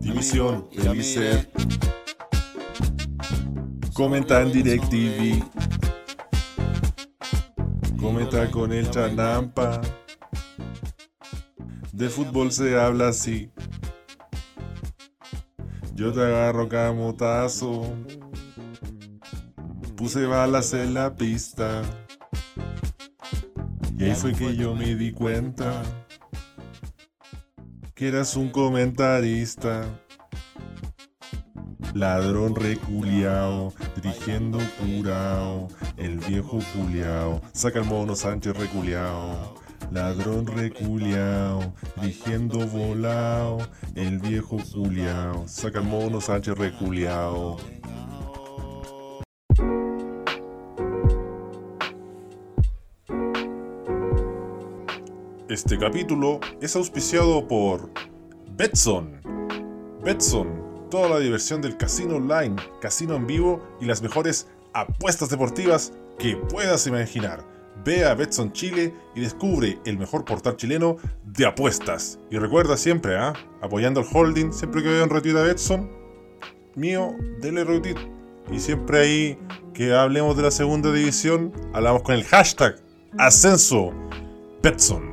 División Felice. Comenta en DirecTV. Comenta con el Chanampa. De fútbol se habla así. Yo te agarro camotazo. Puse balas en la pista. Y ahí fue que yo me di cuenta que eras un comentarista. Ladrón reculiao, dirigiendo curao, el viejo culiao, saca el mono Sánchez reculiao. Ladrón reculiao, dirigiendo volao, el viejo culiao, saca el mono Sánchez reculiao. Este capítulo es auspiciado por Betson. Betson, toda la diversión del casino online, casino en vivo y las mejores apuestas deportivas que puedas imaginar. Ve a Betson Chile y descubre el mejor portal chileno de apuestas. Y recuerda siempre, ¿ah? apoyando al holding, siempre que vean retweet a Betson, mío, dele retweet. Y siempre ahí que hablemos de la segunda división, hablamos con el hashtag Ascenso Betson.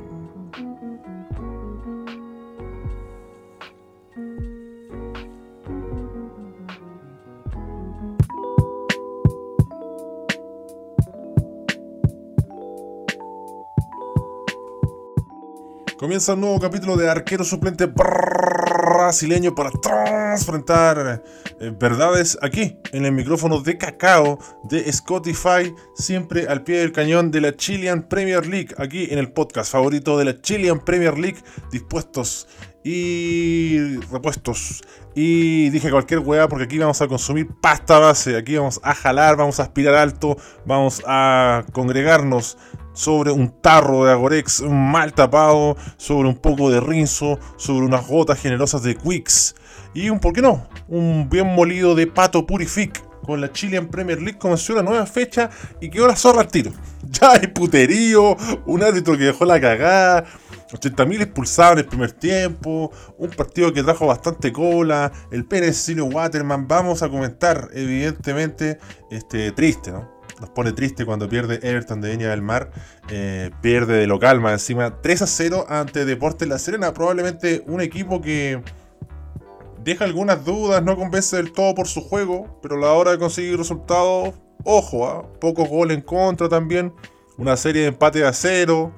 Comienza un nuevo capítulo de arquero suplente brasileño para transfrontar eh, verdades aquí en el micrófono de cacao de Spotify, siempre al pie del cañón de la Chilean Premier League, aquí en el podcast favorito de la Chilean Premier League, dispuestos y repuestos. Y dije cualquier weá porque aquí vamos a consumir pasta base, aquí vamos a jalar, vamos a aspirar alto, vamos a congregarnos sobre un tarro de Agorex mal tapado, sobre un poco de rinzo, sobre unas gotas generosas de Quicks y un, ¿por qué no? Un bien molido de pato Purific. Con la Chilean Premier League comenzó una nueva fecha y quedó la zorra al tiro. Ya hay puterío, un árbitro que dejó la cagada, 80.000 expulsados en el primer tiempo, un partido que trajo bastante cola, el Cecilio Waterman. Vamos a comentar, evidentemente, este, triste, ¿no? Nos pone triste cuando pierde Everton de Viña del Mar. Eh, pierde de local más encima 3 a 0 ante Deportes La Serena. Probablemente un equipo que deja algunas dudas, no convence del todo por su juego, pero a la hora de conseguir resultados, ojo, ¿ah? pocos goles en contra también. Una serie de empate a cero.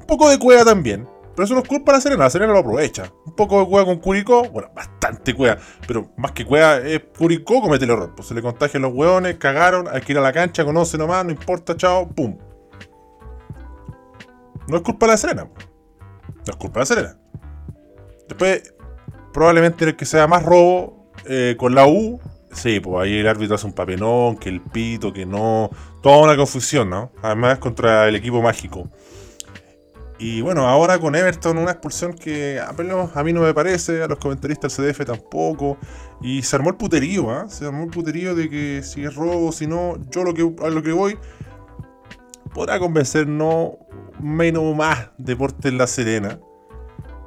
Un poco de cueva también. Pero eso no es culpa de la Serena, la Serena lo aprovecha. Un poco de cueva con Curicó, bueno, bastante cueva, pero más que cueva, es Curicó comete el error. Pues se le contagian los hueones, cagaron, hay que ir a la cancha, conoce nomás, no importa, chao, pum. No es culpa de la Serena, no es culpa de la Serena. Después, probablemente el que sea más robo eh, con la U, sí, pues ahí el árbitro hace un papelón, que el pito, que no. Toda una confusión, ¿no? Además contra el equipo mágico. Y bueno, ahora con Everton, una expulsión que a mí no me parece, a los comentaristas del CDF tampoco. Y se armó el puterío, ¿ah? Se armó el puterío de que si es robo, si no, yo lo que, a lo que voy podrá convencer no menos más Deportes La Serena.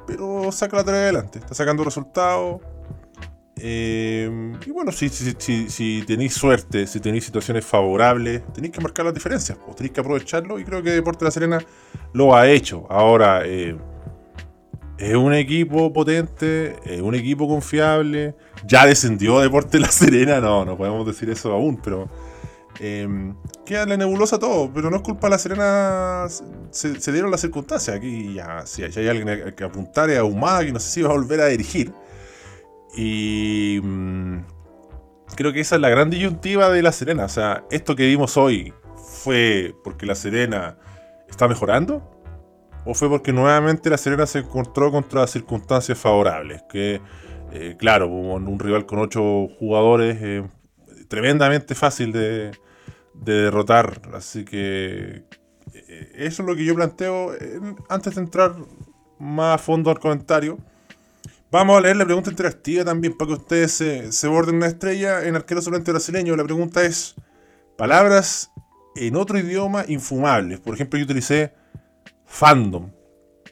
Pero saca la tarea adelante, está sacando resultados. Eh, y bueno, si, tenéis suerte, si tenéis situaciones favorables, tenéis que marcar las diferencias, o tenéis que aprovecharlo y creo que Deportes La Serena lo ha hecho. Ahora, eh, es un equipo potente, es un equipo confiable, ya descendió Deportes La Serena, no, no podemos decir eso aún, pero eh, queda la nebulosa todo, pero no es culpa de La Serena, se, dieron las circunstancias, aquí ya, si hay alguien que apuntar a Humada, que no sé si va a volver a dirigir y mm, creo que esa es la gran disyuntiva de La Serena. O sea, esto que vimos hoy fue porque La Serena está mejorando o fue porque nuevamente La Serena se encontró contra circunstancias favorables. Que, eh, claro, un rival con ocho jugadores eh, tremendamente fácil de, de, derrotar. Así que eh, eso es lo que yo planteo antes de entrar más a fondo al comentario. Vamos a leer la pregunta interactiva también para que ustedes se, se borden una estrella en arquero solamente brasileño. La pregunta es: palabras en otro idioma infumables. Por ejemplo, yo utilicé fandom.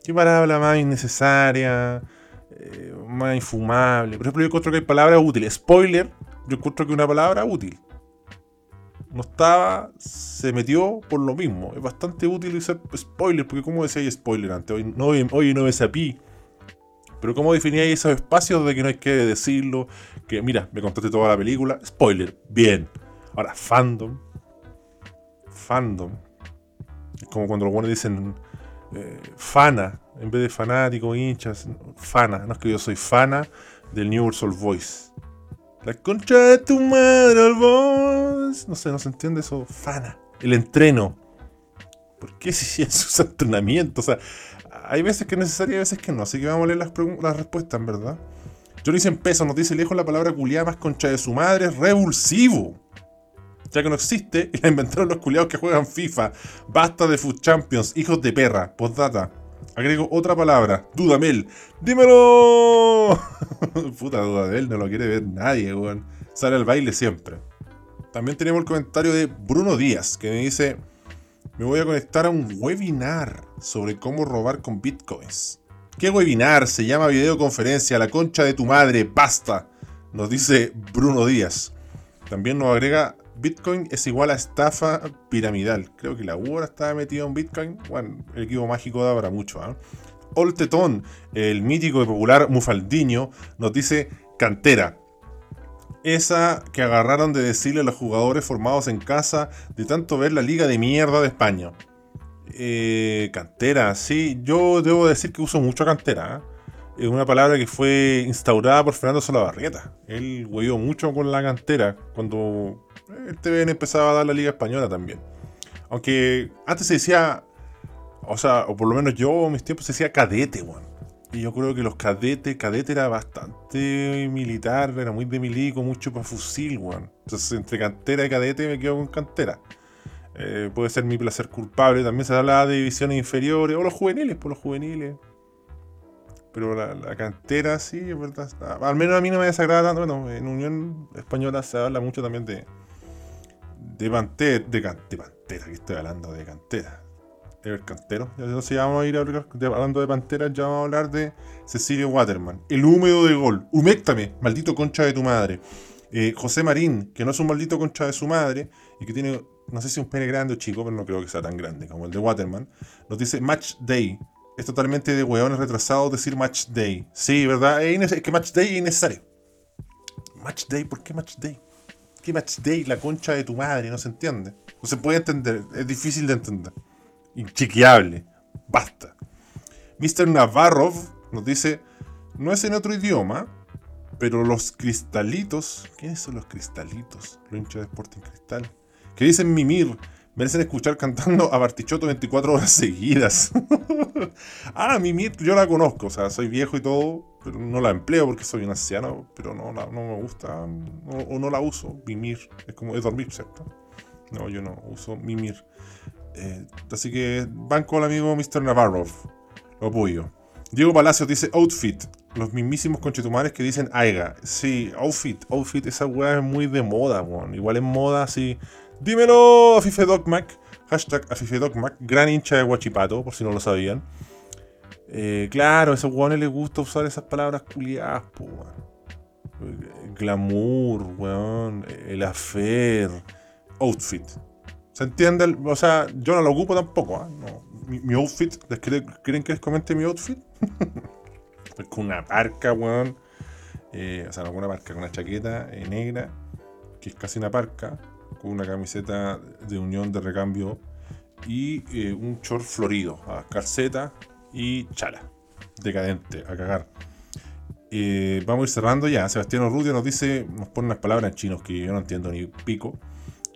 ¿Qué palabra más innecesaria? Eh, más infumable. Por ejemplo, yo encuentro que hay palabras útiles. Spoiler, yo encuentro que una palabra útil. No estaba, se metió por lo mismo. Es bastante útil usar spoiler, porque como decía spoiler antes, hoy no, hoy no me sapí. Pero ¿cómo definíais esos espacios de que no hay que decirlo? Que mira, me contaste toda la película. Spoiler, bien. Ahora, fandom. Fandom. Es como cuando los buenos dicen eh, fana, en vez de fanático, hinchas. Fana, no es que yo soy fana del New World Voice. La concha de tu madre, el voice. No sé, no se entiende eso. Fana. El entreno. ¿Por qué si es su entrenamiento? O sea, hay veces que es necesario y hay veces que no. Así que vamos a leer las, las respuestas, verdad. Yo hice en peso, nos dice lejos la palabra culiada más concha de su madre, revulsivo. Ya que no existe y la inventaron los culiados que juegan FIFA. Basta de Food Champions, hijos de perra. Postdata. Agrego otra palabra, Dudamel. ¡Dímelo! Puta Dudamel, no lo quiere ver nadie, weón. Sale al baile siempre. También tenemos el comentario de Bruno Díaz, que me dice: Me voy a conectar a un webinar sobre cómo robar con bitcoins. ¿Qué webinar? Se llama videoconferencia, la concha de tu madre, basta. Nos dice Bruno Díaz. También nos agrega Bitcoin es igual a estafa piramidal. Creo que la U ahora estaba metida en Bitcoin. Bueno, el equipo mágico da para mucho. ¿eh? Oltetón, el mítico y popular Mufaldiño, nos dice cantera. Esa que agarraron de decirle a los jugadores formados en casa de tanto ver la liga de mierda de España. Eh, cantera, sí, yo debo decir que uso mucho cantera. ¿eh? Es una palabra que fue instaurada por Fernando Solabarrieta. Él huevió mucho con la cantera cuando el TVN empezaba a dar la Liga Española también. Aunque antes se decía, o sea, o por lo menos yo en mis tiempos se decía cadete, weón. Y yo creo que los cadetes, cadete era bastante militar, era muy de milico, mucho para fusil, weón. Entonces entre cantera y cadete me quedo con cantera. Eh, puede ser mi placer culpable. También se habla de divisiones inferiores, o los juveniles, por los juveniles. Pero la, cantera, sí, es verdad. Al menos a mí no me desagrada tanto. Bueno, en Unión Española se habla mucho también de, de Pantera, de, Pantera, que estoy hablando de cantera. El cantero. Entonces ya vamos a ir hablando de Pantera, ya vamos a hablar de Cecilio Waterman. El húmedo de gol. Huméctame, maldito concha de tu madre. Eh, José Marín, que no es un maldito concha de su madre, y que tiene, no sé si un pene grande o chico, pero no creo que sea tan grande como el de Waterman, nos dice Match Day. Es totalmente de hueones retrasados decir Match Day. Sí, ¿verdad? Es que Match Day es innecesario. Match Day, ¿por qué Match Day? ¿Qué match day? La concha de tu madre, no se entiende. No se puede entender, es difícil de entender. Inchequeable. Basta. Mr. Navarrov nos dice, no es en otro idioma, pero los cristalitos, ¿quiénes son los cristalitos? Los hinchas de Sporting Cristal. Que dicen mimir, merecen escuchar cantando a Bartichotto 24 horas seguidas. ah, Mimir, yo la conozco, o sea, soy viejo y todo, pero no la empleo porque soy un anciano, pero no, no me gusta, o no la uso. Mimir, es como es dormir, ¿cierto? No, yo no uso Mimir. Eh, así que banco al amigo Mr. Navarro, lo apoyo. Diego Palacios dice outfit. Los mismísimos conchetumares que dicen aiga. Sí, outfit, outfit, esa weá es muy de moda, weón. Igual en moda, así Dímelo, Afife Dogmac. Hashtag Afife Dogmac. Gran hincha de Guachipato, por si no lo sabían. Eh, claro, a esos guanes les gusta usar esas palabras culiadas, po, Glamour, weón. El affair. Outfit. ¿Se entiende? O sea, yo no lo ocupo tampoco, ¿ah? mi, outfit, ¿quieren que les comente mi outfit? es con una parca, weón. Eh, o sea, no con una parca, con una chaqueta eh, negra, que es casi una parca con una camiseta de unión de recambio y eh, un short florido, a calceta y chala. Decadente, a cagar. Vamos a ir cerrando ya. Sebastián Urrutia nos dice, nos pone unas palabras en chinos que yo no entiendo ni pico.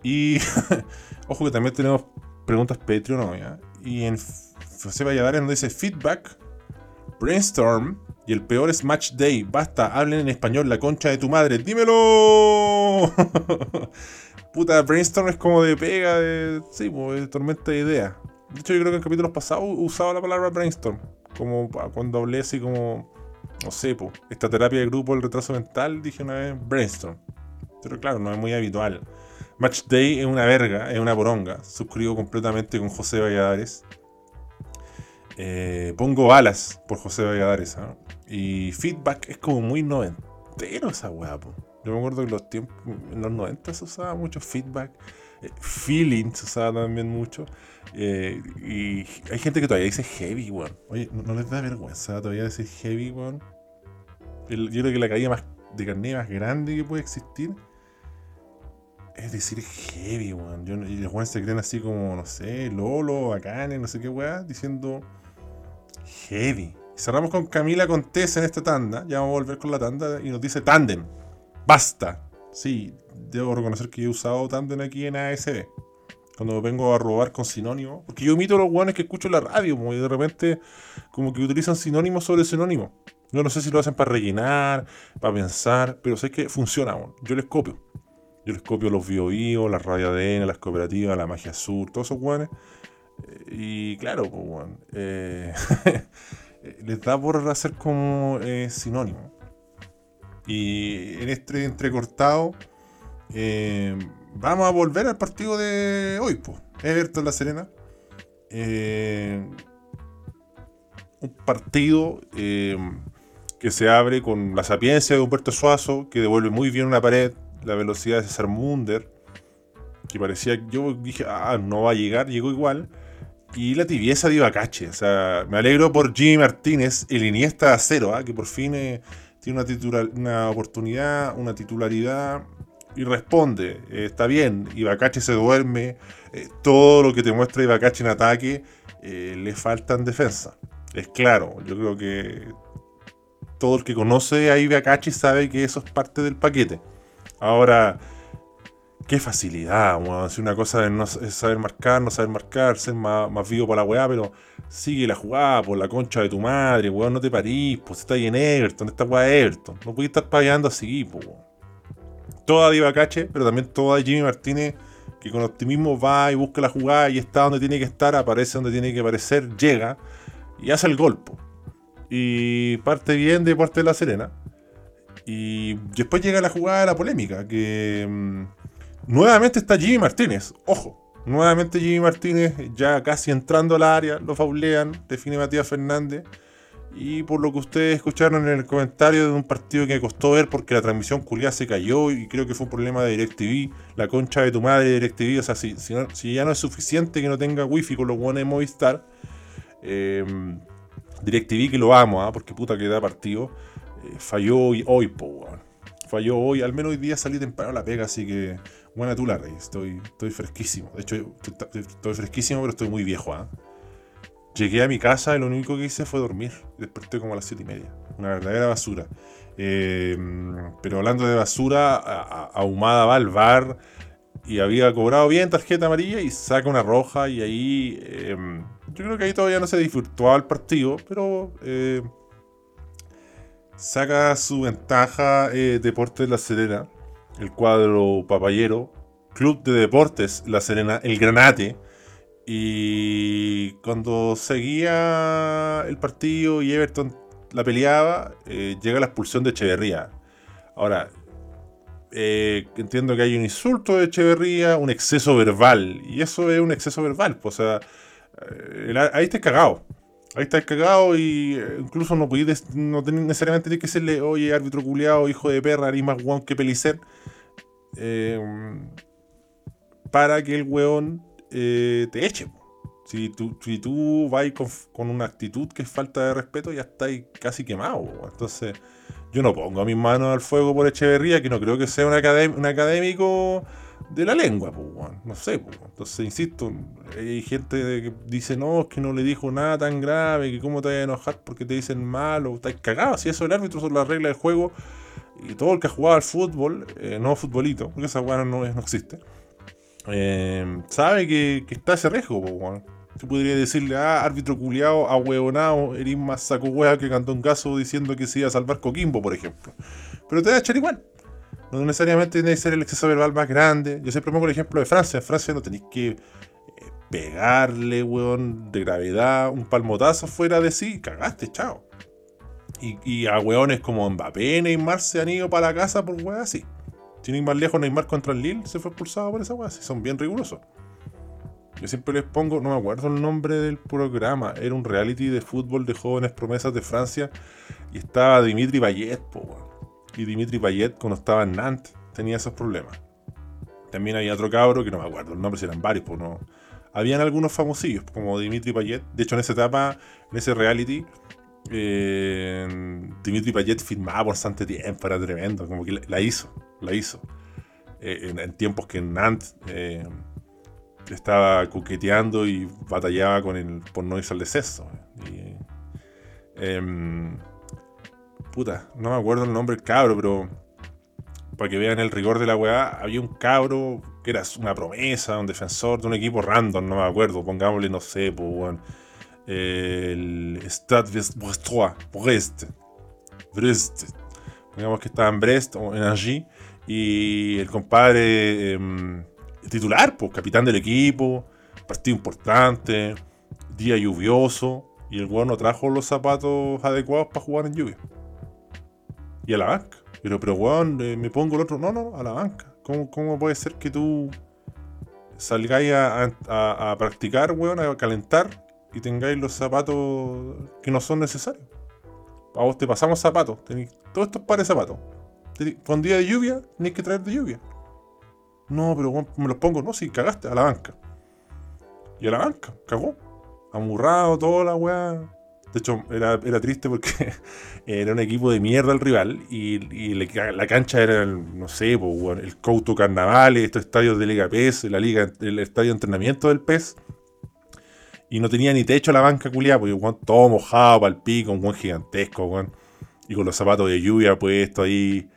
Y ojo que también tenemos preguntas Patreon ¿ya? Y en José Valladares nos dice feedback, brainstorm y el peor es match day. Basta, hablen en español, la concha de tu madre. ¡Dímelo! puta, Brainstorm es como de pega, de, sí, pues, de tormenta de ideas. De hecho, yo creo que en capítulos pasados usaba la palabra brainstorm, como cuando hablé así como no sé, po, esta terapia de grupo, el retraso mental, dije una vez, brainstorm. Pero claro, no es muy habitual. Match Day es una verga, es una poronga. Suscribo completamente con José Valladares. Eh, pongo balas por José Valladares. ¿ah? Y feedback es como muy noventero esa weá. Yo me acuerdo que los tiempos, en los 90 se usaba mucho feedback. Eh, feeling se usaba también mucho. Eh, y hay gente que todavía dice heavy, weón. Oye, ¿no, les da vergüenza todavía decir heavy, weón? yo creo que la caída más de carne más grande que puede existir es decir heavy, weón. y los weones se creen así como, no sé, Lolo, Bacane, no sé qué weón, diciendo heavy. cerramos con Camila Contés en esta tanda. Ya vamos a volver con la tanda y nos dice Tandem. Basta. Sí, debo reconocer que he usado Tandem aquí en ASB. Cuando vengo a robar con sinónimos. Porque yo imito a los guanes que escucho la radio, y de repente como que utilizan sinónimos sobre sinónimos. Yo no sé si lo hacen para rellenar, para pensar, pero sé que funciona. Yo les copio. Yo les copio los BioBio, las Radio ADN, las cooperativas, la Magia Sur, todos esos guanes. Y claro, pues, les da por hacer como eh, sinónimo. Y en este entrecortado, eh, vamos a volver al partido de hoy, pues. Everton La Serena. Eh, un partido que se abre con la sapiencia de Humberto Suazo, que devuelve muy bien una pared, la velocidad de César Munder, que parecía, yo dije, ah, no va a llegar, llegó igual. Y la tibieza de Ibacache. O sea, me alegro por Jimmy Martínez, el Iniesta a cero, ¿ah? que por fin eh, tiene una, una oportunidad, una titularidad y responde. Eh, está bien, Ibacache se duerme. Eh, todo lo que te muestra Ibacache en ataque le falta en defensa. Es claro, yo creo que todo el que conoce a Ibacache sabe que eso es parte del paquete. Ahora, qué facilidad, weón. Si una cosa es, no, saber marcar, no saber marcar, ser más, vivo para la weá, pero sigue la jugada por la concha de tu madre, weón. No te parís, pues estás ahí en Everton, esta weá de Everton. No puedes estar pagando así, weón. Toda Diva Cache, pero también toda Jimmy Martínez, que con optimismo va y busca la jugada y está donde tiene que estar, aparece donde tiene que aparecer, llega y hace el golpe. Y parte bien de parte de la Serena. Y después llega la jugada de la polémica, que mm, nuevamente está Jimmy Martínez, ojo. Nuevamente Jimmy Martínez, ya casi entrando al área, lo faulean, define Matías Fernández. Y por lo que ustedes escucharon en el comentario de un partido que me costó ver porque la transmisión culiada se cayó y creo que fue un problema de DirecTV, la concha de tu madre DirecTV, o sea, si, si, ya no es suficiente que no tenga wifi con los buenos de Movistar, eh, DirecTV que lo amo, ¿ah? porque puta que da partido eh, falló hoy, hoy po, Falló hoy, al menos hoy día salí temprano a la pega, así que buena tú la rey, estoy, estoy fresquísimo. De hecho, estoy, fresquísimo, pero estoy muy viejo, ¿ah? Llegué a mi casa y lo único que hice fue dormir. Desperté como a las 7 y media. Una verdadera basura. Eh, pero hablando de basura, ahumada va al bar y había cobrado bien tarjeta amarilla y saca una roja y ahí... Eh, yo creo que ahí todavía no se disfrutó el partido, pero saca su ventaja eh, Deportes La Serena, el cuadro papayero, Club de Deportes La Serena, el Granate. Y cuando seguía el partido y Everton la peleaba, eh, llega la expulsión de Echeverría. Ahora, eh, entiendo que hay un insulto de Echeverría, un exceso verbal. Y eso es un exceso verbal. Pues, o sea, ahí está cagado ahí está cagado y eh, incluso no podéis, no necesariamente tiene que serle, oye, árbitro culiado, hijo de perra, eres más guan que Pelicer. Eh, para que el weón eh, te eche. Si tú, si tú vas con, una actitud que es falta de respeto, ya estáis casi quemado. Entonces, yo no pongo mis manos al fuego por Echeverría, que no creo que sea un académico de la lengua, pues, no sé, pues. Entonces, insisto, hay gente que dice, no, es que no le dijo nada tan grave, que cómo te vas a enojar porque te dicen mal o estás cagado. Si eso el árbitro son las reglas del juego y todo el que ha jugado al fútbol, eh, no futbolito, porque esa weá no, existe, eh, sabe que, está ese riesgo, pues, Tú podrías decirle, ah, árbitro culiado, ahueonado, eres más saco hueá que cantó un caso diciendo que se iba a salvar Coquimbo, por ejemplo. Pero te va a echar igual. No necesariamente tiene que ser el exceso verbal más grande. Yo siempre pongo el ejemplo de Francia. En Francia no tenéis que eh, pegarle, weón, de gravedad, un palmotazo fuera de sí, cagaste, chao. Y, a weones como Mbappé, Neymar se han ido para la casa por weas así. Sin ir más lejos, Neymar contra el Lille se fue expulsado por esa wea así. Son bien rigurosos. Yo siempre les pongo, no me acuerdo el nombre del programa, era un reality de fútbol de jóvenes promesas de Francia y estaba Dimitri Payet, Y Dimitri Payet, cuando estaba en Nantes, tenía esos problemas. También había otro cabro, que no me acuerdo el nombre, si eran varios, pues no. Habían algunos famosillos, como Dimitri Payet. De hecho, en esa etapa, en ese reality, eh, Dimitri Payet firmaba por bastante tiempo, era tremendo, como que la, hizo, la hizo. Eh, en, tiempos que Nantes eh, estaba coqueteando y batallaba con el, por no irse al deceso. Em, puta, no me acuerdo el nombre del cabro, pero para que vean el rigor de la weá, había un cabro que era una promesa, un defensor de un equipo random, no me acuerdo, pongámosle, no sé, bueno, el Stade Brest, Brest, digamos que estaba en Brest o en Angie, y el compadre em, titular, pues, capitán del equipo, partido importante, día lluvioso, y el weón no trajo los zapatos adecuados para jugar en lluvia. Y a la banca. Pero, pero weón, eh, me pongo el otro. No, no, a la banca. ¿Cómo, cómo puede ser que tú salgáis a, a, practicar, weón, a calentar y tengáis los zapatos que no son necesarios. A vos te pasamos zapatos, tenéis todos estos pares de zapatos. Con día de lluvia, tenéis que traer de lluvia. No, pero me los pongo, no, si cagaste, a la banca. Y a la banca, cagó. Amurrado, toda la weá. De hecho, era, triste porque era un equipo de mierda el rival y, la cancha era, el, no sé, el Couto Carnaval, estos estadios de Liga PES, la liga, el estadio de entrenamiento del PES y no tenía ni techo la banca culiada, porque todo mojado para el pico, un buen gigantesco, Y con los zapatos de lluvia puestos ahí,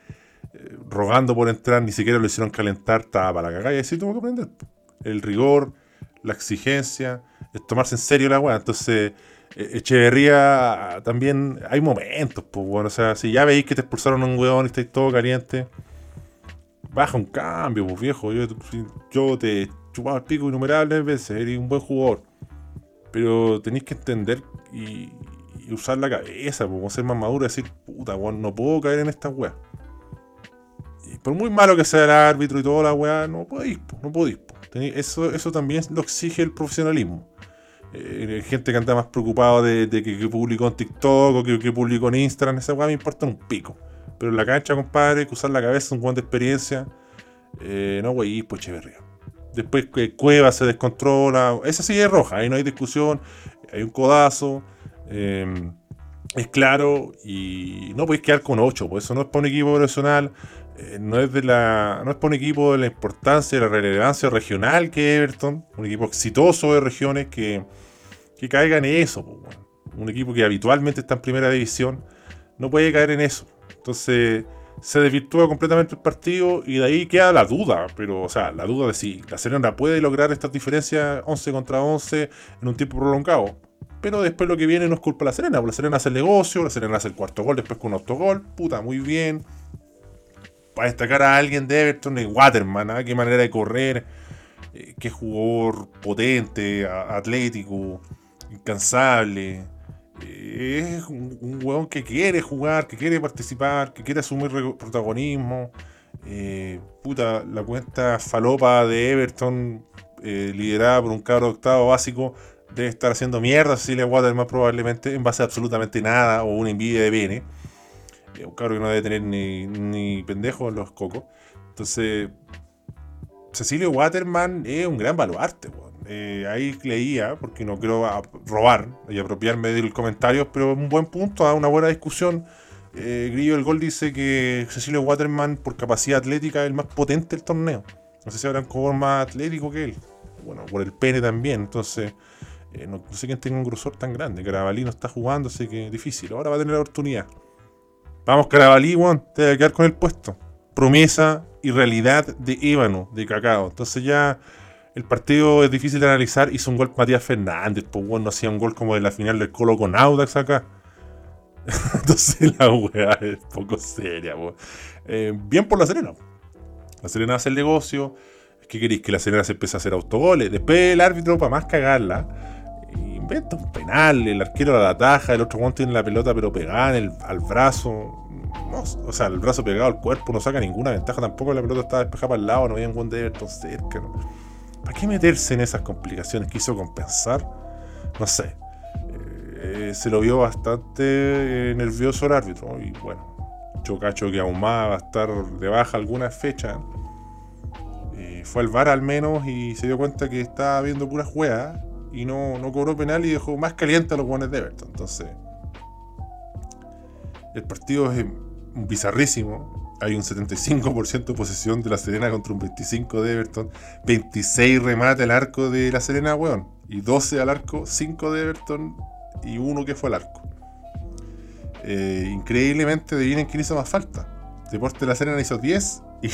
eh, rogando por entrar, ni siquiera lo hicieron calentar, estaba para la cagada. Y así tuvo que aprender. El rigor, la exigencia, es tomarse en serio la weá. Entonces, Echeverría también hay momentos, pues bueno, o sea, si ya veis que te expulsaron a un weón y estáis todo caliente, baja un cambio, pues viejo. Yo, te chupaba el pico innumerables veces, eres un buen jugador. Pero tenéis que entender y, usar la cabeza, como ser más maduro y decir, puta, weón, no puedo caer en esta weá. Y por muy malo que sea el árbitro y toda la weá, no podéis, no podéis. Eso, eso también lo exige el profesionalismo. Eh, gente que anda más preocupado de, que, publicó en TikTok o que, publicó en Instagram, esa weá me importa un pico. Pero en la cancha, compadre, que usar la cabeza, un buen de experiencia. Eh, no, wey, pues chévere. Después que Cueva se descontrola. Esa sí es roja, ahí no hay discusión. Hay un codazo. Em, es claro. Y no podéis quedar con 8. Pues eso no es para un equipo profesional. Eh, no es de la. No es para un equipo de la importancia, de la relevancia regional que Everton. Un equipo exitoso de regiones que, que caiga en eso. Pues, un equipo que habitualmente está en primera división. No puede caer en eso. Entonces se desvirtúa completamente el partido y de ahí queda la duda, pero, o sea, la duda de si la Serena puede lograr estas diferencias 11 contra 11 en un tiempo prolongado. Pero después lo que viene no es culpa de la Serena, porque la Serena hace el negocio, la Serena hace el cuarto gol después con un autogol, puta, muy bien. Para destacar a alguien de Everton, es Waterman, ¿ah? qué manera de correr, eh, qué jugador potente, atlético, incansable es un, un, weón que quiere jugar, que quiere participar, que quiere asumir protagonismo. Eh, puta, la cuenta falopa de Everton, eh, liderada por un cabro octavo básico, debe estar haciendo mierda Cecilia más probablemente en base a absolutamente nada o una envidia de Bene. Eh, un cabro que no debe tener ni, ni pendejo en los cocos. Entonces, Cecilio Waterman es un gran baluarte, eh, ahí leía, porque no quiero robar y apropiarme del comentario, pero un buen punto, a una buena discusión. Eh, Grillo del Gol dice que Cecilio Waterman, por capacidad atlética, es el más potente del torneo. No sé si habrá un jugador más atlético que él. Bueno, por el pene también. Entonces, eh, no, sé quién tiene un grosor tan grande. Carabalí no está jugando, así que es difícil. Ahora va a tener la oportunidad. Vamos, Carabalí, Juan, te va a quedar con el puesto. Promesa y realidad de ébano, de cacao. Entonces ya el partido es difícil de analizar. Hizo un gol Matías Fernández, pues bueno, hacía un gol como de la final del Colo con Audax acá. Entonces la weá es poco seria, eh, bien por la Serena. La Serena hace el negocio. ¿Qué queréis? Que la Serena se empiece a hacer autogoles. Después el árbitro, para más cagarla, un penal, el arquero la ataja, el otro tiene la pelota pero pegada en al brazo. o sea, el brazo pegado al cuerpo no saca ninguna ventaja tampoco, la pelota estaba despejada para el lado, no había ningún de Everton cerca. ¿Para qué meterse en esas complicaciones? ¿Quiso compensar? No sé. Eh, se lo vio bastante eh, nervioso el árbitro y bueno, yo cacho que aún más va a estar de baja alguna fecha. Eh, fue al VAR al menos y se dio cuenta que estaba viendo puras juegas y no, no cobró penal y dejó más caliente a los guanes de Everton. Entonces, el partido es bizarrísimo. Hay un 75% de posesión de la Serena contra un 25% de Everton. 26 remate al arco de la Serena, weón. Y 12 al arco, 5 de Everton y 1 que fue al arco. Eh, increíblemente adivinen quién hizo más falta. Deporte de la Serena hizo 10 y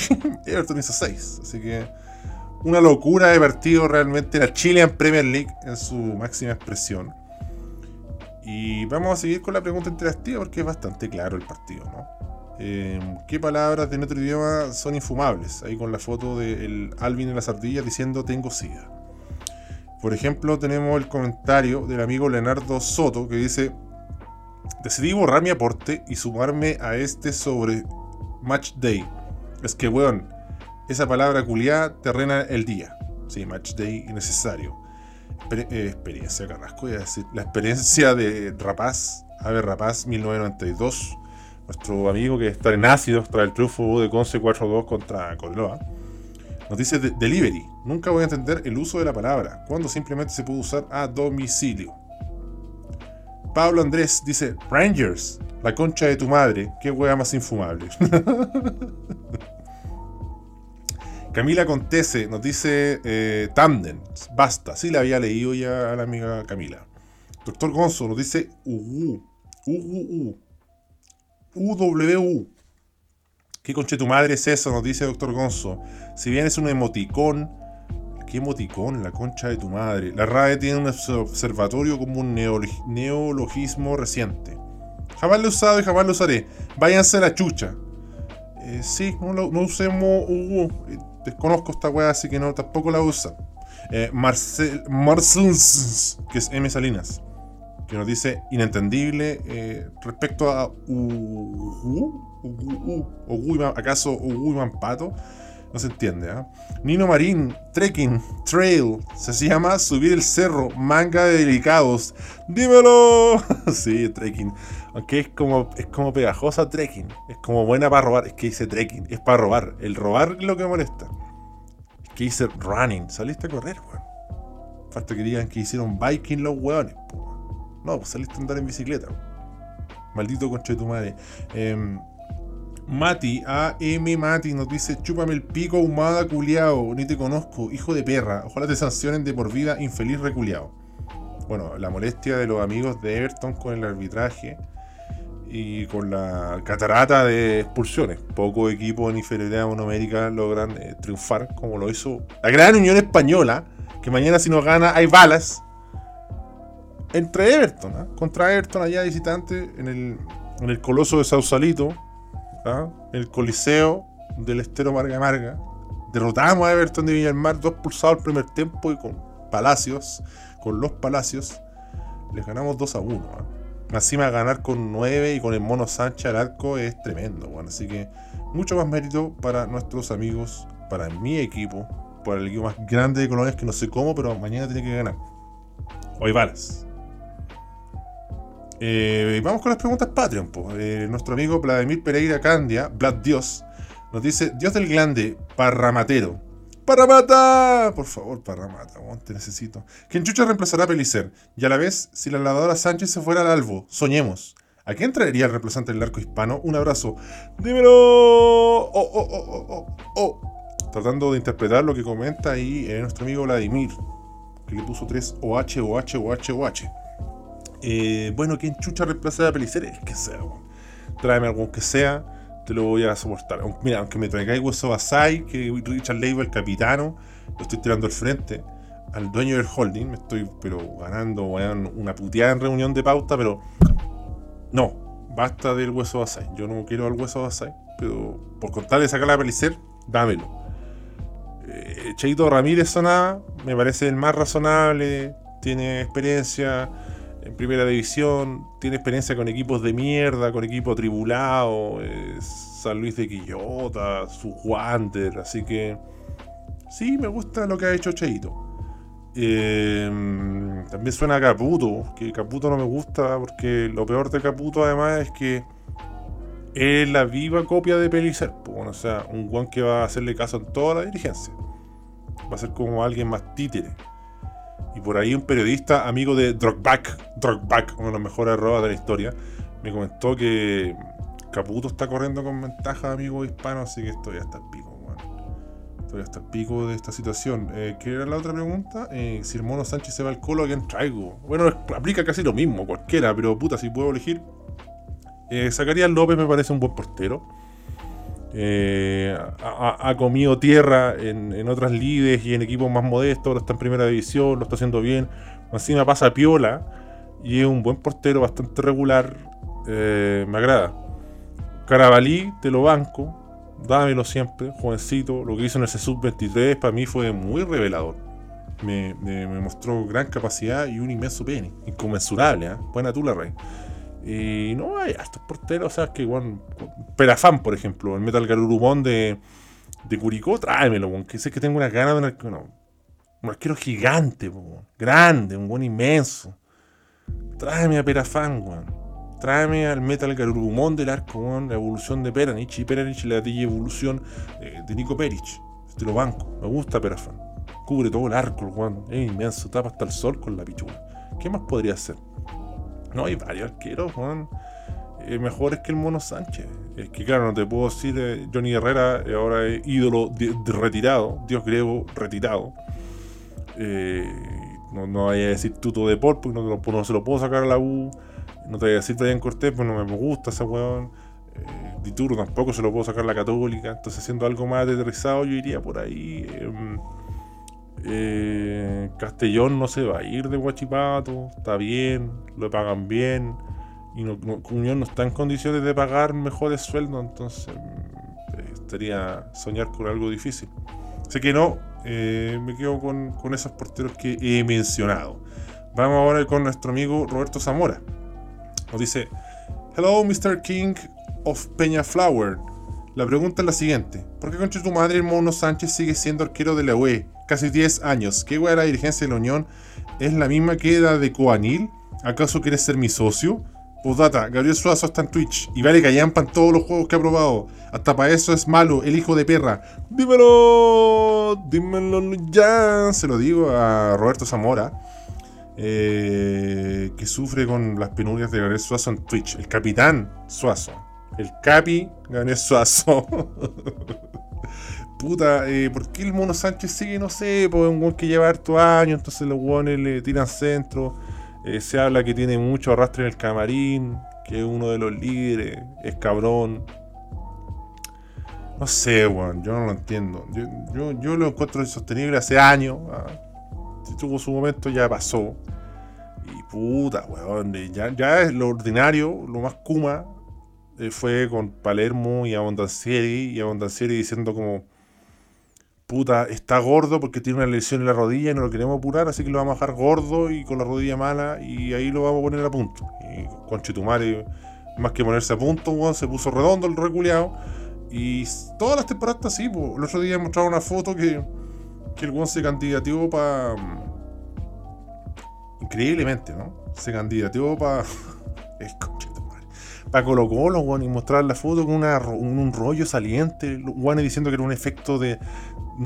Everton hizo 6. Así que una locura de partido realmente la Chilean Premier League en su máxima expresión. Y vamos a seguir con la pregunta interactiva porque es bastante claro el partido, ¿no? Em, ¿Qué palabras de nuestro idioma son infumables? Ahí con la foto del Alvin en la sardilla diciendo tengo sida. Por ejemplo, tenemos el comentario del amigo Leonardo Soto que dice: Decidí borrar mi aporte y sumarme a este sobre Match Day. Es que, weón, esa palabra culiada terrena el día. Sí, Match Day innecesario. Eh, experiencia, Carrasco, voy a decir. La experiencia de Rapaz, Ave Rapaz 1992. Nuestro amigo que está en ácidos tras el triunfo de Conce 4-2 contra Cobreloa. Nos dice delivery. Nunca voy a entender el uso de la palabra, cuando simplemente se puede usar a domicilio. Pablo Andrés dice, Rangers, la concha de tu madre, qué hueá más infumable. Camila Contese nos dice eh, Tandem, basta, sí la había leído ya a la amiga Camila. Doctor Gonzo nos dice UU, UUU, UWU. ¿Qué concha de tu madre es eso? Nos dice Doctor Gonzo. Si bien es un emoticón, ¿Qué emoticón? La concha de tu madre. La RAE tiene un observatorio como un neologismo reciente. Jamás lo he usado y jamás lo usaré. Váyanse a la chucha. Eh, sí, no, usemos uh, desconozco esta weá, así que no, tampoco la usa. Eh, Marcel, que es M. Salinas, que nos dice inentendible eh, respecto a uh, ¿acaso Ugu Pato? No se entiende, ¿ah? Nino Marín, trekking, trail, se llama subir el cerro, manga de delicados. ¡Dímelo! sí, trekking. Aunque es como, es como pegajosa trekking. Es como buena para robar. Es que dice trekking. Es para robar. El robar es lo que molesta. Es que dice running. Saliste a correr, weón. Falta que digan que hicieron biking los weones. No, pues saliste a andar en bicicleta. Maldito conche de tu madre. Eh, Mati, AM Mati nos dice: Chúpame el pico, humada culiao. Ni te conozco, hijo de perra. Ojalá te sancionen de por vida, infeliz reculiao. Bueno, la molestia de los amigos de Everton con el arbitraje y con la catarata de expulsiones. Pocos equipos en inferioridad numérica logran eh, triunfar como lo hizo la gran Unión Española, que mañana si nos gana hay balas. Entre Everton, ¿ah? contra Everton allá visitante en el, en el coloso de Sausalito ¿ah? el Coliseo del Estero Marga Marga. Derrotamos a Everton de Villarmar, dos pulsados el primer tiempo y con Palacios, con los Palacios, les ganamos 2 a 1. ¿ah? Encima ganar con 9 y con el Mono Sánchez al arco es tremendo. Bueno. Así que mucho más mérito para nuestros amigos, para mi equipo, para el equipo más grande de Colonias que no sé cómo, pero mañana tiene que ganar. Hoy balas. Eh, vamos con las preguntas Patreon. Eh, nuestro amigo Vladimir Pereira Candia, Vlad Dios, nos dice: Dios del Glande, Parramatero. ¡Parramata! Por favor, Parramata, te necesito. ¿Quién chucha reemplazará a Pelicer? Y a la vez, si la lavadora Sánchez se fuera al albo, soñemos. ¿A quién traería el reemplazante del arco hispano? Un abrazo. ¡Dímelo! Oh, oh, oh, oh, oh. Tratando de interpretar lo que comenta ahí eh, nuestro amigo Vladimir, que le puso 3 OH, OH, OH, OH. Eh, bueno, ¿quién chucha reemplazar a Pelicer? El que sea, Tráeme algún que sea, te lo voy a soportar. Mira, aunque me traigáis Hueso Basai, que Richard Leiva, el capitano, lo estoy tirando al frente. Al dueño del holding, me estoy pero ganando una puteada en reunión de pauta, pero no, basta del Hueso Basai. Yo no quiero al Hueso Basai, pero por contarle sacar a Pelicer, dámelo. Eh, Cheito Ramírez sonaba, me parece el más razonable tiene experiencia en primera división, tiene experiencia con equipos de mierda, con equipos tribulados, San Luis de Quillota, su Wander, así que sí, me gusta lo que ha hecho Cheito. Em, también suena a Caputo, que Caputo no me gusta porque lo peor de Caputo además es que es la viva copia de Pelicer, o sea, un guan que va a hacerle caso en toda la dirigencia. Va a ser como alguien más títere. Y por ahí un periodista, amigo de Drogback, Drogback, uno de los mejores arrobas de la historia, me comentó que Caputo está corriendo con ventaja, amigo hispano, así que esto ya está el pico, Estoy hasta el pico de esta situación. Eh, ¿Qué era la otra pregunta? Eh, si el Mono Sánchez se va al colo, ¿a quién traigo? Bueno, aplica casi lo mismo, cualquiera, pero puta, si puedo elegir. Eh, Zacarías López me parece un buen portero. Eh, ha, comido tierra en, otras lides y en equipos más modestos, ahora está en primera división, lo está haciendo bien. Encima pasa piola y es un buen portero, bastante regular. Eh, me agrada. Carabalí, te lo banco, dámelo siempre, jovencito. Lo que hizo en ese sub-23 para mí fue muy revelador. Me, mostró gran capacidad y un inmenso pene, inconmensurable. ¿eh? Buena tú la rey. Y no hay estos porteros, o sea, que igual. Perafán, por ejemplo, el Metal Garurumón de, de Curicó, tráemelo, que sé que tengo una gana de un arquero, un arquero gigante, grande, un buen inmenso. Tráeme a Perafán, weón. Tráeme al Metal Garurumón del arco, la evolución de Peranich y Peranich la evolución eh, de Nico Perich. Este lo banco, me gusta Perafán. Cubre todo el arco, weón. Es inmenso, tapa hasta el sol con la pichula. ¿Qué más podría hacer? No, hay varios arqueros, Juan. Eh, mejores que el Mono Sánchez. Es que, claro, no te puedo decir eh, Johnny Herrera, eh, ahora es ídolo retirado, dios griego retirado. no, no vaya a decir Tuto de Pol, porque no, se lo puedo sacar a la U. No te voy a decir Brian Cortés, pues no me gusta ese weón. Dituro tampoco se lo puedo sacar a la Católica. Entonces, haciendo algo más aterrizado, yo iría por ahí. Eh, Castellón no se va a ir de Guachipato, está bien, lo pagan bien. Y no, Unión no está en condiciones de pagar mejores sueldos, entonces mm, estaría soñar con algo difícil. Así que no, eh, me quedo con, con esos porteros que he mencionado. Vamos ahora con nuestro amigo Roberto Zamora. Nos dice: Hello, Mr. King of Peña Flower. La pregunta es la siguiente: ¿Por qué concha tu madre el Mono Sánchez sigue siendo arquero de la UE? Casi 10 años. ¿Qué weá la dirigencia de la Unión? ¿Es la misma que era de Coanil? ¿Acaso quieres ser mi socio? Postdata, Gabriel Suazo está en Twitch y vale callampa en todos los juegos que ha probado. Hasta para eso es malo, el hijo de perra. Dímelo, dímelo ya. Se lo digo a Roberto Zamora, eh, que sufre con las penurias de Gabriel Suazo en Twitch. El capitán Suazo. El capi Gabriel Suazo. Puta, eh, ¿por qué el Mono Sánchez sigue? No sé, pues un gol que lleva harto años, entonces los guones le tiran centro. Eh, se habla que tiene mucho arrastre en el camarín, que es uno de los líderes, es cabrón. No sé, weón, yo no lo entiendo. Yo, lo encuentro insostenible hace años. ¿ah? Si tuvo su momento, ya pasó. Y puta, weón, ya, ya es lo ordinario, lo más kuma eh, fue con Palermo y Abondancieri, y Abondancieri diciendo como, puta, está gordo porque tiene una lesión en la rodilla y no lo queremos apurar, así que lo vamos a dejar gordo y con la rodilla mala y ahí lo vamos a poner a punto. Y con Chetumare, más que ponerse a punto, se puso redondo el reculeado. Y todas las temporadas así, pues. El otro día mostraba una foto que, que el Juan se candidateó para... Mm, increíblemente, ¿no? Se candidateó para... para Colo Colo, y mostrar la foto con un, rollo saliente, Juan diciendo que era un efecto de,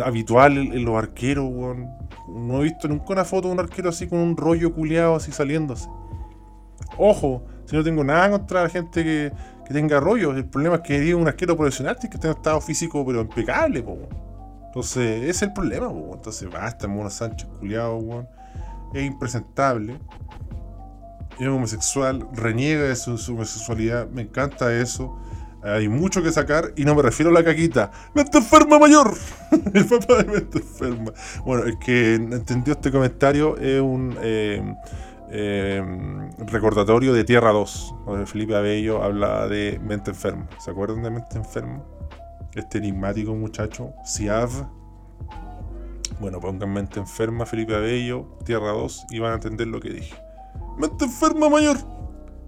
habitual en, los arqueros, No he visto nunca una foto de un arquero así con un rollo culeado así saliéndose. Ojo, si no tengo nada contra la gente que, tenga rollo, el problema es que es un arquero profesional que esté en estado físico pero impecable, Entonces, ese es el problema, Entonces, basta, Mono Sánchez culeado, Es impresentable. Es homosexual, reniega de su homosexualidad, me encanta eso hay mucho que sacar y no me refiero a la caquita. ¡Mente enferma mayor! el papá de mente enferma. Bueno, el que entendió este comentario es un eh, eh, recordatorio de Tierra 2, donde Felipe Abello habla de mente enferma. ¿Se acuerdan de mente enferma? Este enigmático muchacho, Siav. Bueno, pongan mente enferma, Felipe Abello, Tierra 2, y van a entender lo que dije. Mente enferma mayor.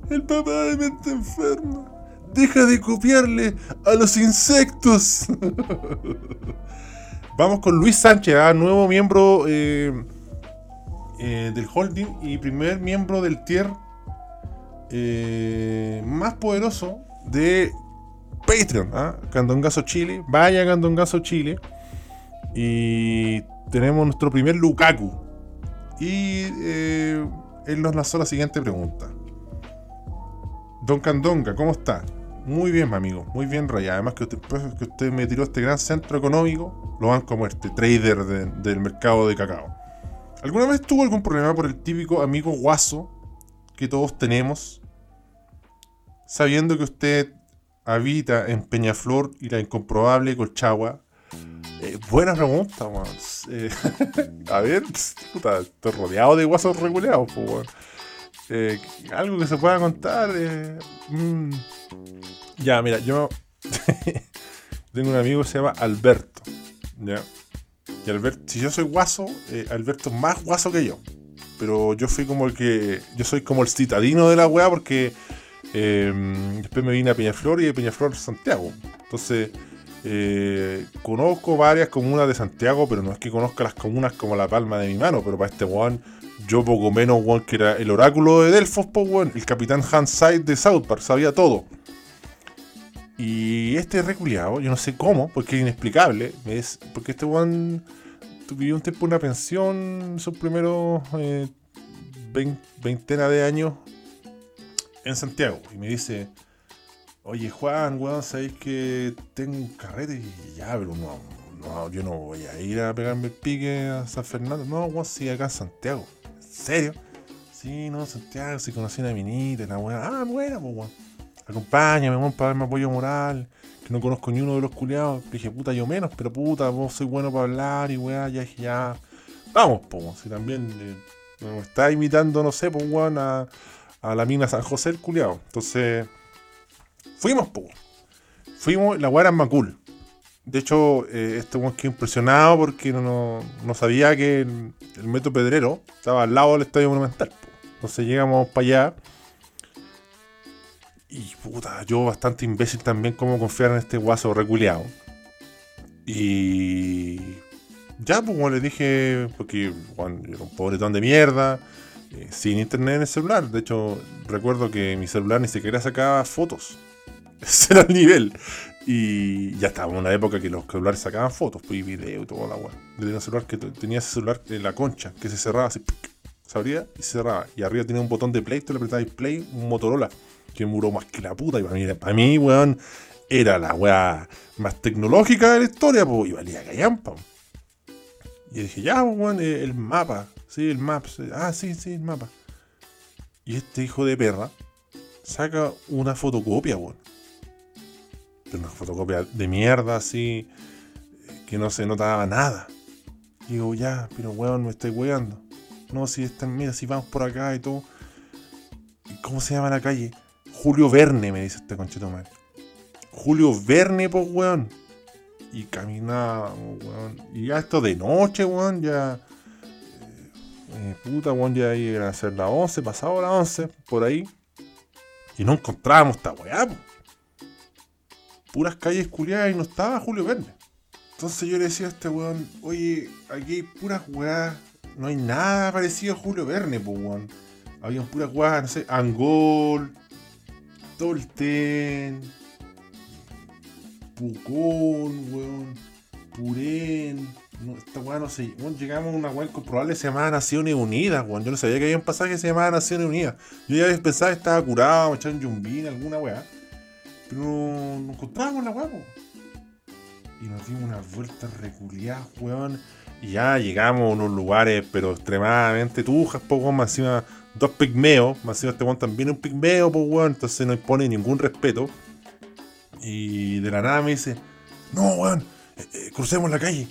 El papá de mente enferma. Deja de copiarle a los insectos. Vamos con Luis Sánchez, ¿ah? nuevo miembro eh, eh, del holding y primer miembro del tier eh, más poderoso de Patreon. ¿ah? Candongazo Chile. Vaya Candongazo Chile. Y tenemos nuestro primer Lukaku. Y él nos lanzó la siguiente pregunta. Don Candonga, ¿cómo está? Muy bien, amigo, muy bien, Raya. Además que usted, pues, que usted me tiró este gran centro económico, lo van como este trader del mercado de cacao. ¿Alguna vez tuvo algún problema por el típico amigo guaso que todos tenemos? Sabiendo que usted habita en Peñaflor y la incomprobable Colchagua. Eh, buena pregunta, man. Eh, a ver, puta, estoy rodeado de guasos regulados, pues, eh, algo que se pueda contar. Mm. Ya, mira, yo tengo un amigo que se llama Alberto. ¿ya? Y Alberto, si yo soy guaso, eh, Alberto es más guaso que yo. Pero yo fui como el que. Yo soy como el citadino de la weá porque em, después me vine a Peñaflor y de Peñaflor Santiago. Entonces, eh, conozco varias comunas de Santiago, pero no es que conozca las comunas como la palma de mi mano. Pero para este weón, yo poco menos, weón, que era el oráculo de Delfos, pues, weón, el capitán Hanside de South Park, sabía todo. Y este reculiado, yo no sé cómo, porque es inexplicable, es porque este weón vivió un tiempo en una pensión, sus primeros eh, veintena de años en Santiago. Y me dice, oye Juan, weón, sabéis que tengo un carrete y ya, pero no, no, yo no voy a ir a pegarme el pique a San Fernando. No, weón, sí, acá en Santiago. ¿En serio? Sí, no, Santiago, si conocí a una minita, la weón. Ah, buena, pues weón acompáñame, weón, para darme apoyo moral, que no conozco ni uno de los culiados. Dije, puta, yo menos, pero puta, vos soy bueno para hablar y weá, ya dije, ya. Vamos, pues, si también eh, me está imitando, no sé, pues, weón, a, la mina San José el culiado. Entonces, fuimos, pues. Fuimos, la weá era Macul. De hecho, eh, este weón quedó impresionado porque no, no, sabía que el, el, metro Pedrero estaba al lado del Estadio Monumental. Entonces llegamos para allá y puta, yo bastante imbécil también como confiar en este guaso reculeado. Y ya, pues como les dije, porque bueno, yo era un pobretón de mierda, eh, sin internet en el celular. De hecho, recuerdo que mi celular ni siquiera sacaba fotos. Ese era el nivel. Y ya estaba en una época que los celulares sacaban fotos, pues, video y toda la weá. Tenía celular que tenía ese celular en la concha, que se cerraba así, se abría y se cerraba. Y arriba tenía un botón de play, tú le apretabas play, Motorola que muró más que la puta. Y para mí, para mí weón, era la weá más tecnológica de la historia, pues, y valía callampa. Y dije, ya, weón, eh, el mapa. Sí, el mapa. Ah, sí, sí, el mapa. Y este hijo de perra saca una fotocopia, weón. Pero una fotocopia de mierda, así, que no se notaba nada. Y digo, ya, pero weón, me estoy weando. No, si están, mira, si vamos por acá y todo. ¿Cómo se llama la calle? Julio Verne, me dice este conchito madre. Julio Verne, pues, weón. Y caminaba, weón. Y ya esto de noche, weón, ya. Eh, eh, puta, weón, ya iba a ser la 11, pasado la 11, por ahí. Y no encontrábamos esta weá, pues. Puras calles culiadas y no estaba Julio Verne. Entonces yo le decía a este weón, oye, aquí hay puras weas, no hay nada parecido a Julio Verne, pues weón. Habían puras weas, no sé, Angol, Tolten, Pucón, weón, Purén. esta weá no sé. Llegamos a una weá incomprobable se llamaba Naciones Unidas, weón. Yo no sabía que había un pasaje que se llamaba Naciones Unidas. Yo ya pensaba que estaba curado, me echaban yumbín, alguna weá. Pero no encontramos la weá, Y nos dimos unas vueltas reculiadas, weón. Y ya llegamos a unos lugares, pero extremadamente tujas, poco más encima dos pigmeos, más encima este weón también es un pigmeo, pues weón, entonces no impone ningún respeto. Y de la nada me dice, no weón, eh, eh, crucemos la calle.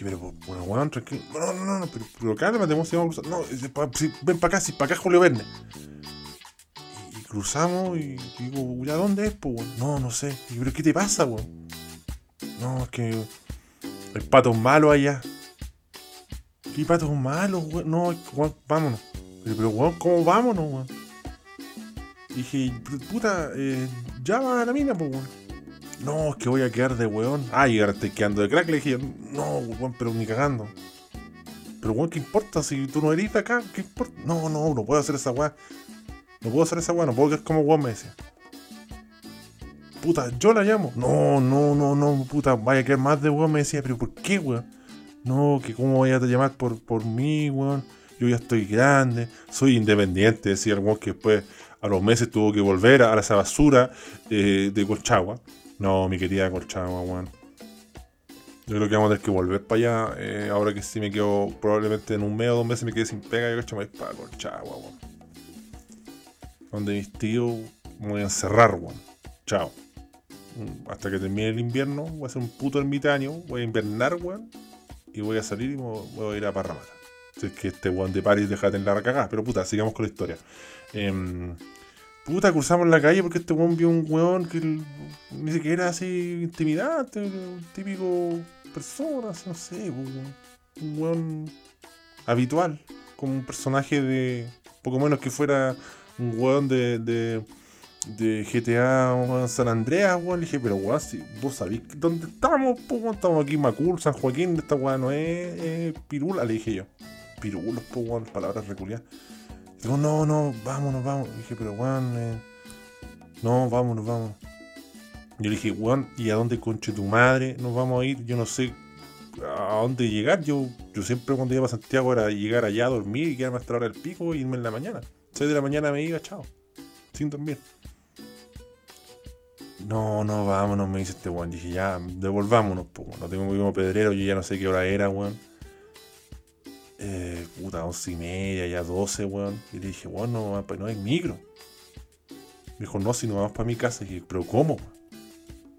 Y pero bueno, weón, tranquilo. No, no, no, no, pero, pero cálmate, vamos a cruzar. No, ven para acá, si para acá Julio Verne. Y, cruzamos y digo, ¿ya dónde es, pues weón? No, no sé. Y, pero ¿qué te pasa, weón? No, es que el pato malo allá. qué patos malos, weón. No, vámonos. Pero, pero, weón, ¿cómo vámonos, weón? dije, puta, eh, llama a la mina, pues, weón. No, es que voy a quedar de weón. Ah, y ahora estoy quedando de crack. Le dije, no, weón, pero ni cagando. Pero weón, ¿qué importa? Si tú no eres de acá, ¿qué importa? No, no, no puedo hacer esa weá. No puedo hacer esa weá, no puedo quedar como weón, me decía. Puta, yo la llamo. No, no, no, no, puta, vaya a quedar más de weón, me decía, pero ¿por qué, weón? No, que cómo voy a llamar por, por mí, weón. Yo ya estoy grande, soy independiente, decía el que después a los meses tuvo que volver a, esa basura eh, de Colchagua. No, mi querida Colchagua, weón. Yo creo que vamos a tener que volver para allá. Eh, ahora que sí me quedo, probablemente en un mes o dos meses me quedé sin pega. Yo cacho para Colchagua, weón. Donde mis tíos me voy a encerrar, weón. Chao. Mm, hasta que termine el invierno, voy a ser un puto ermitaño. Voy a invernar, weón. Y voy a salir y me voy a ir a Parramatta. Que este weón de París deja de tener la cagada. Pero puta, sigamos con la historia. Eh, puta, cruzamos la calle porque este weón vio un weón que ni siquiera era así intimidante, típico persona, no sé, un weón habitual, como un personaje de poco menos que fuera un weón de, de, de GTA San Andreas, weón. Le dije, pero weón, si vos sabés dónde estamos, pues estamos aquí en Macul, San Joaquín, esta weón no es, pirula, le dije yo. Pirulos, pues weón, palabras reculiadas. Digo, no, no, vámonos, vamos. dije, pero weón, eh, no, vámonos, vamos. Yo le dije, weón, ¿y a dónde conche tu madre nos vamos a ir? Yo no sé a dónde llegar. Yo, yo siempre cuando iba a Santiago era llegar allá a dormir y quedarme hasta la hora del pico e irme en la mañana. 6 de la mañana me iba, chao. Sin dormir. No, no, vámonos, me dice este weón. Dije, ya, devolvámonos, pues, no tengo como pedrero, yo ya no sé qué hora era, weón eh, puta, once y media, ya doce, weón. Y le dije, weón, no, pues no hay micro. Me dijo, no, si no vamos para mi casa. Y dije, pero ¿cómo?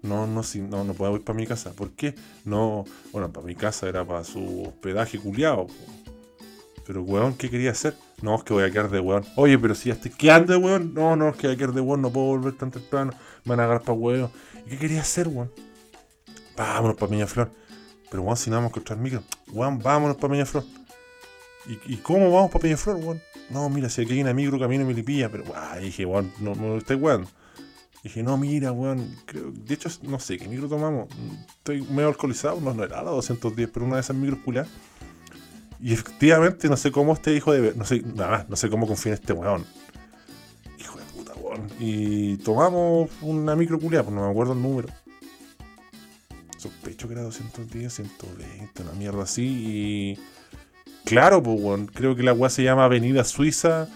No, no, si, no, no puedo ir para mi casa. ¿Por qué? No, bueno, para mi casa era para su hospedaje culiado. Pero, weón, ¿qué quería hacer? No, es que voy a quedar de weón. Oye, pero si ya estoy quedando de weón. No, no, es que voy a quedar de weón, no puedo volver tan temprano. Me van a agarrar para weón. ¿Y qué quería hacer, weón? Vámonos para Flor Pero, weón, si no vamos a encontrar micro. Weón, vámonos para Flor ¿Y, cómo vamos para Peñaflor, weón? No, mira, si aquí hay una micro camino me lipilla, pero guay, dije, weón, no, no estoy weón. Dije, no, mira, weón, creo, de hecho, no sé qué micro tomamos. Estoy medio alcoholizado, no, no era la 210, pero una de esas micros. Y efectivamente, no sé cómo este hijo de. No sé, nada no sé cómo confía en este weón. Hijo de puta, weón. Y tomamos una micro pues no me acuerdo el número. Sospecho que era 210, 120, una mierda así. Y Claro, pues, bueno, creo que la weá se llama Avenida Suiza,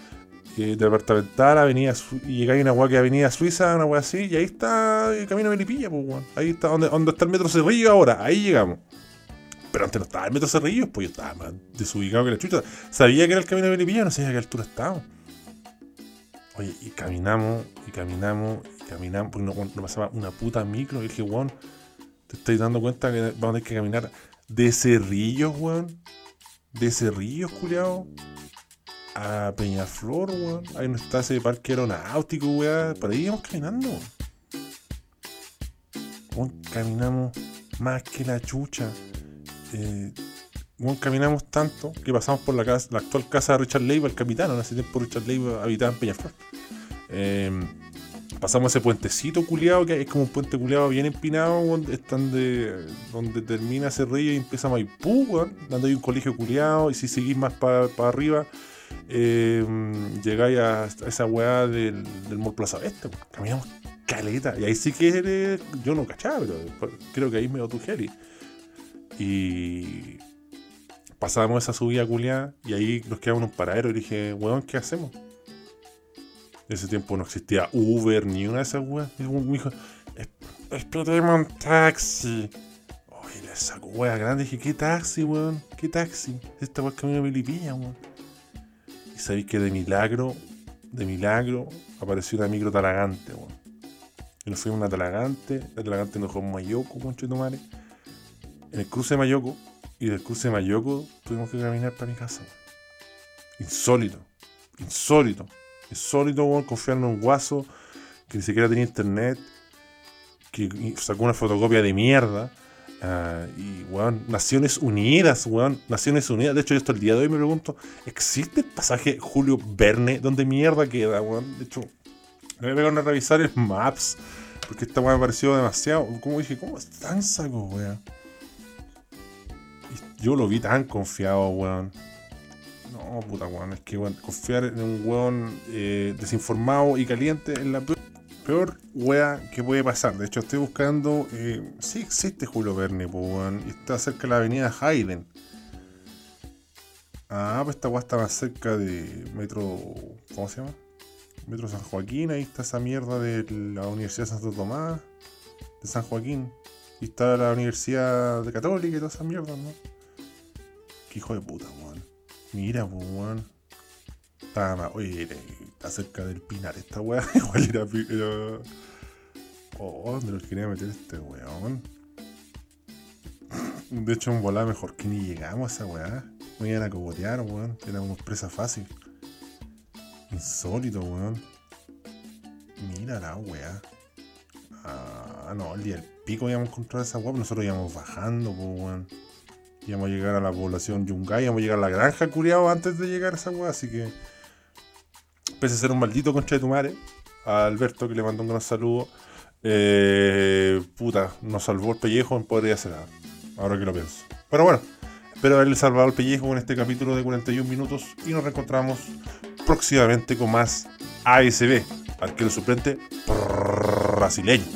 eh, departamental, Avenida y llega a una weá que Avenida Suiza, una weá así, y ahí está el camino Melipilla, pues, bueno. Ahí está donde, donde está el metro Cerrillo ahora, ahí llegamos. Pero antes no estaba el metro Cerrillo, pues yo estaba más desubicado que la chucha. Sabía que era el camino Melipilla, no sabía a qué altura estábamos. Oye, y caminamos, y caminamos, y caminamos, porque no, pasaba una puta micro, y dije, weón, te estoy dando cuenta que vamos a tener que caminar de Cerrillo, weón de Cerrillos, culiao, a Peñaflor, weón. Ahí no está ese parque aeronáutico, weón. Por ahí íbamos caminando. Weón, caminamos más que la chucha. Eh, caminamos tanto que pasamos por la, casa, la actual casa de Richard Leiva, el capitán. En ese tiempo Richard Leiva habitaba en Peñaflor. Eh, pasamos ese puentecito culiado, que es como un puente culiado bien empinado, donde termina ese río y empieza Maipú, weón, donde hay un colegio culiado, y si seguís más para arriba, eh, llegáis a, esa weá del, del Mall Plaza Este, caminamos caleta, y ahí sí que yo no cachaba, pero creo que ahí me Tujeri. Y pasamos esa subida culiada, y ahí nos quedamos en un paradero, y dije, weón, ¿qué hacemos? En ese tiempo no existía Uber ni una de esas weas. Y me dijo, esperemos un taxi. Oye, le saco wea grande. Dije, ¿qué taxi, weón? ¿Qué taxi? Esta wea camino de Melipilla, weón. Y sabéis que de milagro, de milagro, apareció una micro talagante, weón. Y nos fuimos a una talagante. La talagante nos dejó en Mayoco, madre. En el cruce de Mayoco. Y del cruce de Mayoco tuvimos que caminar para mi casa. Insólito. Insólito. Es sólido, weón, confiar en un guaso que ni siquiera tenía internet, que sacó una fotocopia de mierda, Ah, y, weón, Naciones Unidas, weón. Naciones Unidas. De hecho, yo hasta el día de hoy me pregunto, ¿existe el pasaje Julio Verne? ¿Dónde mierda queda, weón? De hecho, me voy a pegar a revisar el Maps. Porque esta weón me pareció demasiado. Como dije, ¿cómo es tan saco, weón? Yo lo vi tan confiado, weón. No, puta weón. Es que, weón, confiar en un weón eh, desinformado y caliente en la peor wea que puede pasar. De hecho, estoy buscando. Eh, sí existe Julio Verne, pues, y está cerca de la avenida Hayden. Ah, pues esta wea está más cerca de Metro. ¿Cómo se llama? Metro San Joaquín. Ahí está esa mierda de la Universidad de Santo Tomás. De San Joaquín. Y está la Universidad de Católica y toda esa mierda, ¿no? Qué hijo de puta, weón. Mira, pues, weón. Está, oye, está cerca del Pinar esta weá. Igual era. era... Oh, ¿dónde los quería meter este weón? De hecho, un volá mejor que ni llegamos a esa weá. Me iban a cogotear, weón. Éramos presa fácil. Insólito, weón. Mira la weá. Ah, no, el día del pico íbamos a encontrar esa weá. Nosotros íbamos bajando, weón. Íbamos a llegar a la población Yungay, íbamos a llegar a la granja, curiado, antes de llegar a esa weá. Así que pese a ser un maldito contra de tu madre, a Alberto, que le mandó un gran saludo, eh, puta, nos salvó el pellejo, podría ser ahora que lo pienso. Pero bueno, espero haberle salvado el pellejo con este capítulo de 41 minutos y nos reencontramos próximamente con más ASB, arquero suplente brasileño.